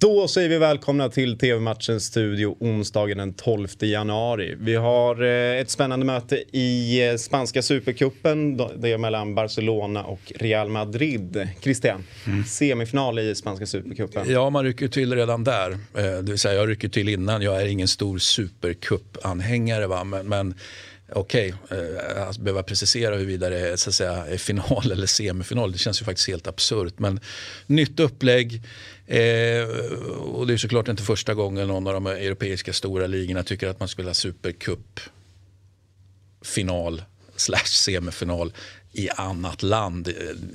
Då säger vi välkomna till TV-matchens studio onsdagen den 12 januari. Vi har eh, ett spännande möte i eh, spanska supercupen. Det är mellan Barcelona och Real Madrid. Christian, mm. semifinal i spanska supercupen. Ja, man rycker till redan där. Eh, det vill säga, jag rycker till innan. Jag är ingen stor supercup-anhängare. Men, men okej, okay, eh, att behöva precisera huruvida det är, så att säga, är final eller semifinal, det känns ju faktiskt helt absurt. Men nytt upplägg. Eh, och det är såklart inte första gången någon av de europeiska stora ligorna tycker att man ska spela supercup final slash semifinal i annat land.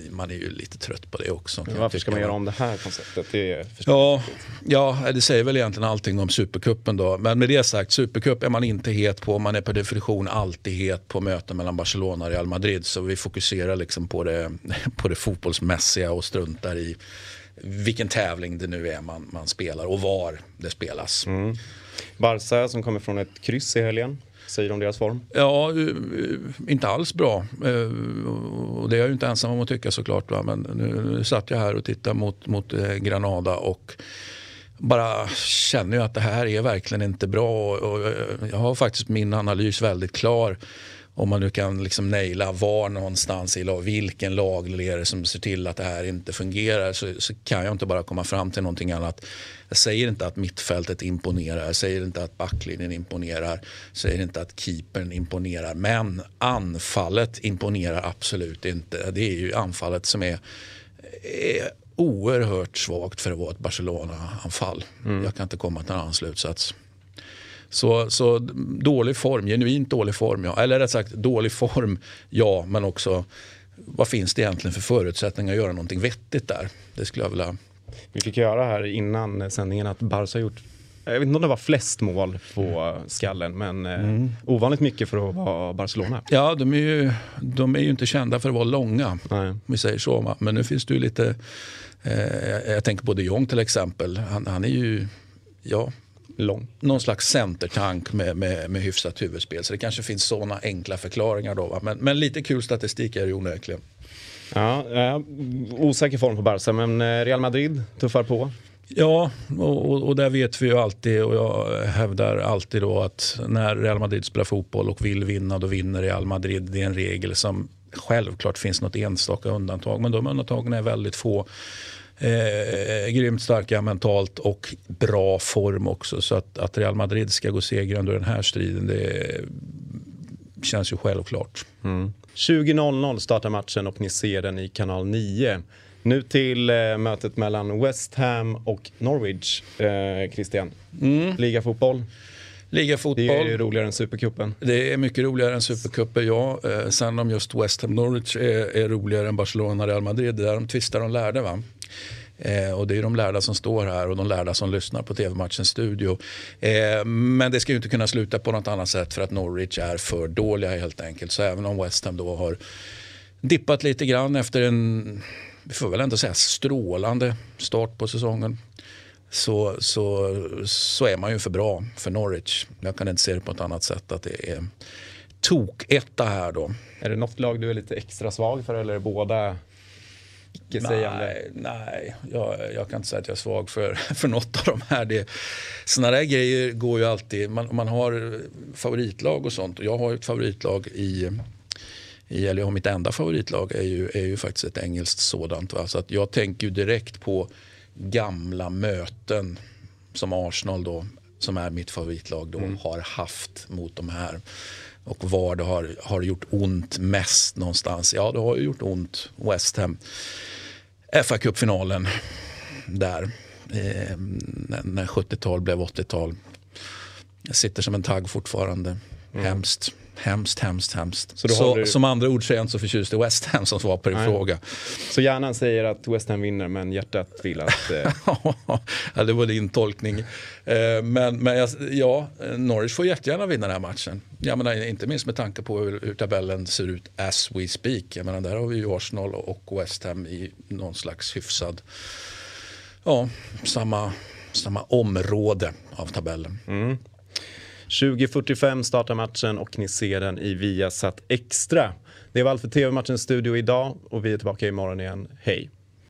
Man är ju lite trött på det också. varför ska man göra om det här konceptet? Det ja, ja, det säger väl egentligen allting om Supercupen då. Men med det sagt, Supercup är man inte het på. Man är per definition alltid het på möten mellan Barcelona och Real Madrid. Så vi fokuserar liksom på det, på det fotbollsmässiga och struntar i vilken tävling det nu är man, man spelar och var det spelas. Mm. Barca som kommer från ett kryss i helgen säger om deras form? Ja, eh, eh, inte alls bra. Eh, och det är jag ju inte ensam om att tycka såklart. Va? Men nu, nu satt jag här och tittade mot, mot Granada och bara känner ju att det här är verkligen inte bra. Och jag har faktiskt min analys väldigt klar om man nu kan liksom naila var någonstans i lag, vilken lagledare som ser till att det här inte fungerar så, så, kan jag inte bara komma fram till någonting annat. Jag säger inte att mittfältet imponerar, jag säger inte att backlinjen imponerar, jag säger inte att keepern imponerar. Men anfallet imponerar absolut inte. Det är ju anfallet som är, är oerhört svagt för att vara ett Barcelona-anfall. Mm. Jag kan inte komma till en annan slutsats. Så, så dålig form, genuint dålig form, ja. Eller rätt sagt dålig form, ja. Men också vad finns det egentligen för förutsättningar att göra någonting vettigt där? Det skulle jag vilja... Vi fick höra här innan sändningen att Barca har gjort jag vet inte om det var flest mål på skallen, men eh, mm. ovanligt mycket för att vara Barcelona. Ja, de är ju, de är ju inte kända för att vara långa, Nej. om vi säger så. Men nu finns det ju lite... Eh, jag tänker på de Jong till exempel. Han, han är ju... Ja, lång. Någon slags centertank med, med, med hyfsat huvudspel. Så det kanske finns sådana enkla förklaringar då. Men, men lite kul statistik är det onekligen. Ja, ja, osäker form på Barca, men eh, Real Madrid tuffar på. Ja, och, och, där vet vi ju alltid och jag hävdar alltid då att när Real Madrid spelar fotboll och vill vinna då vinner Real Madrid. Det är en regel som självklart finns något enstaka undantag men de undantagen är väldigt få eh, grymt starka mentalt och bra form också. Så att, att Real Madrid ska gå segrande ur den här striden det känns ju självklart. Mm. 20.00 startar matchen och ni ser den i kanal 9. Nu till eh, mötet mellan West Ham och Norwich, eh, Christian. Mm. Ligafotboll. Ligafotboll. Det är ju roligare än Supercupen. Det är mycket roligare än Supercupen, ja. Eh, sen om just West Ham Norwich är, är roligare än Barcelona Real Madrid, det där de tvistar de lärde va. Eh, och det är de lärda som står här och de lärda som lyssnar på TV-matchens studio. Eh, men det ska ju inte kunna sluta på något annat sätt för att Norwich är för dåliga helt enkelt. Så även om West Ham då har dippat lite grann efter en, vi får väl ändå säga strålande start på säsongen. Så, så, så är man ju för bra för Norwich. Jag kan inte se det på något annat sätt att det är tok-etta här då. Är det något lag du är lite extra svag för eller är båda icke-sägande? Nej, nej jag, jag, kan inte säga att jag är svag för, för något av de här. Det, såna där grejer går ju alltid. Man, man har favoritlag och sånt. Och jag har ett favoritlag i i, eller jag har mitt enda favoritlag är ju, är ju faktiskt ett engelskt sådant. Va? Så att jag tänker ju direkt på gamla möten som Arsenal då, som är mitt favoritlag, då, mm. har haft mot de här. Och var det har, har gjort ont mest någonstans. Ja, det har ju gjort ont West Ham. fa Cup-finalen där. Eh, när 70-tal blev 80-tal. Jag sitter som en tagg fortfarande. Mm. Hemskt. Hemskt, hemskt, hemskt. Så, så du... Som andra ord så är jag inte så förtjust i West Ham som svar på din Nej. fråga. Så hjärnan säger att West Ham vinner men hjärtat vill att... Eh... ja, det var din tolkning. Eh, men, men ja, Norwich får jättegärna vinna den här matchen. Jag menar, inte minst med tanke på hur, hur, tabellen ser ut as we speak. Jag menar, där har vi ju Arsenal och West Ham i någon slags hyfsad... Ja, samma, samma område av tabellen. Mm. 20.45 startar matchen och ni ser den i Viasat Extra. Det var allt för TV-matchens studio idag och vi är tillbaka imorgon igen. Hej!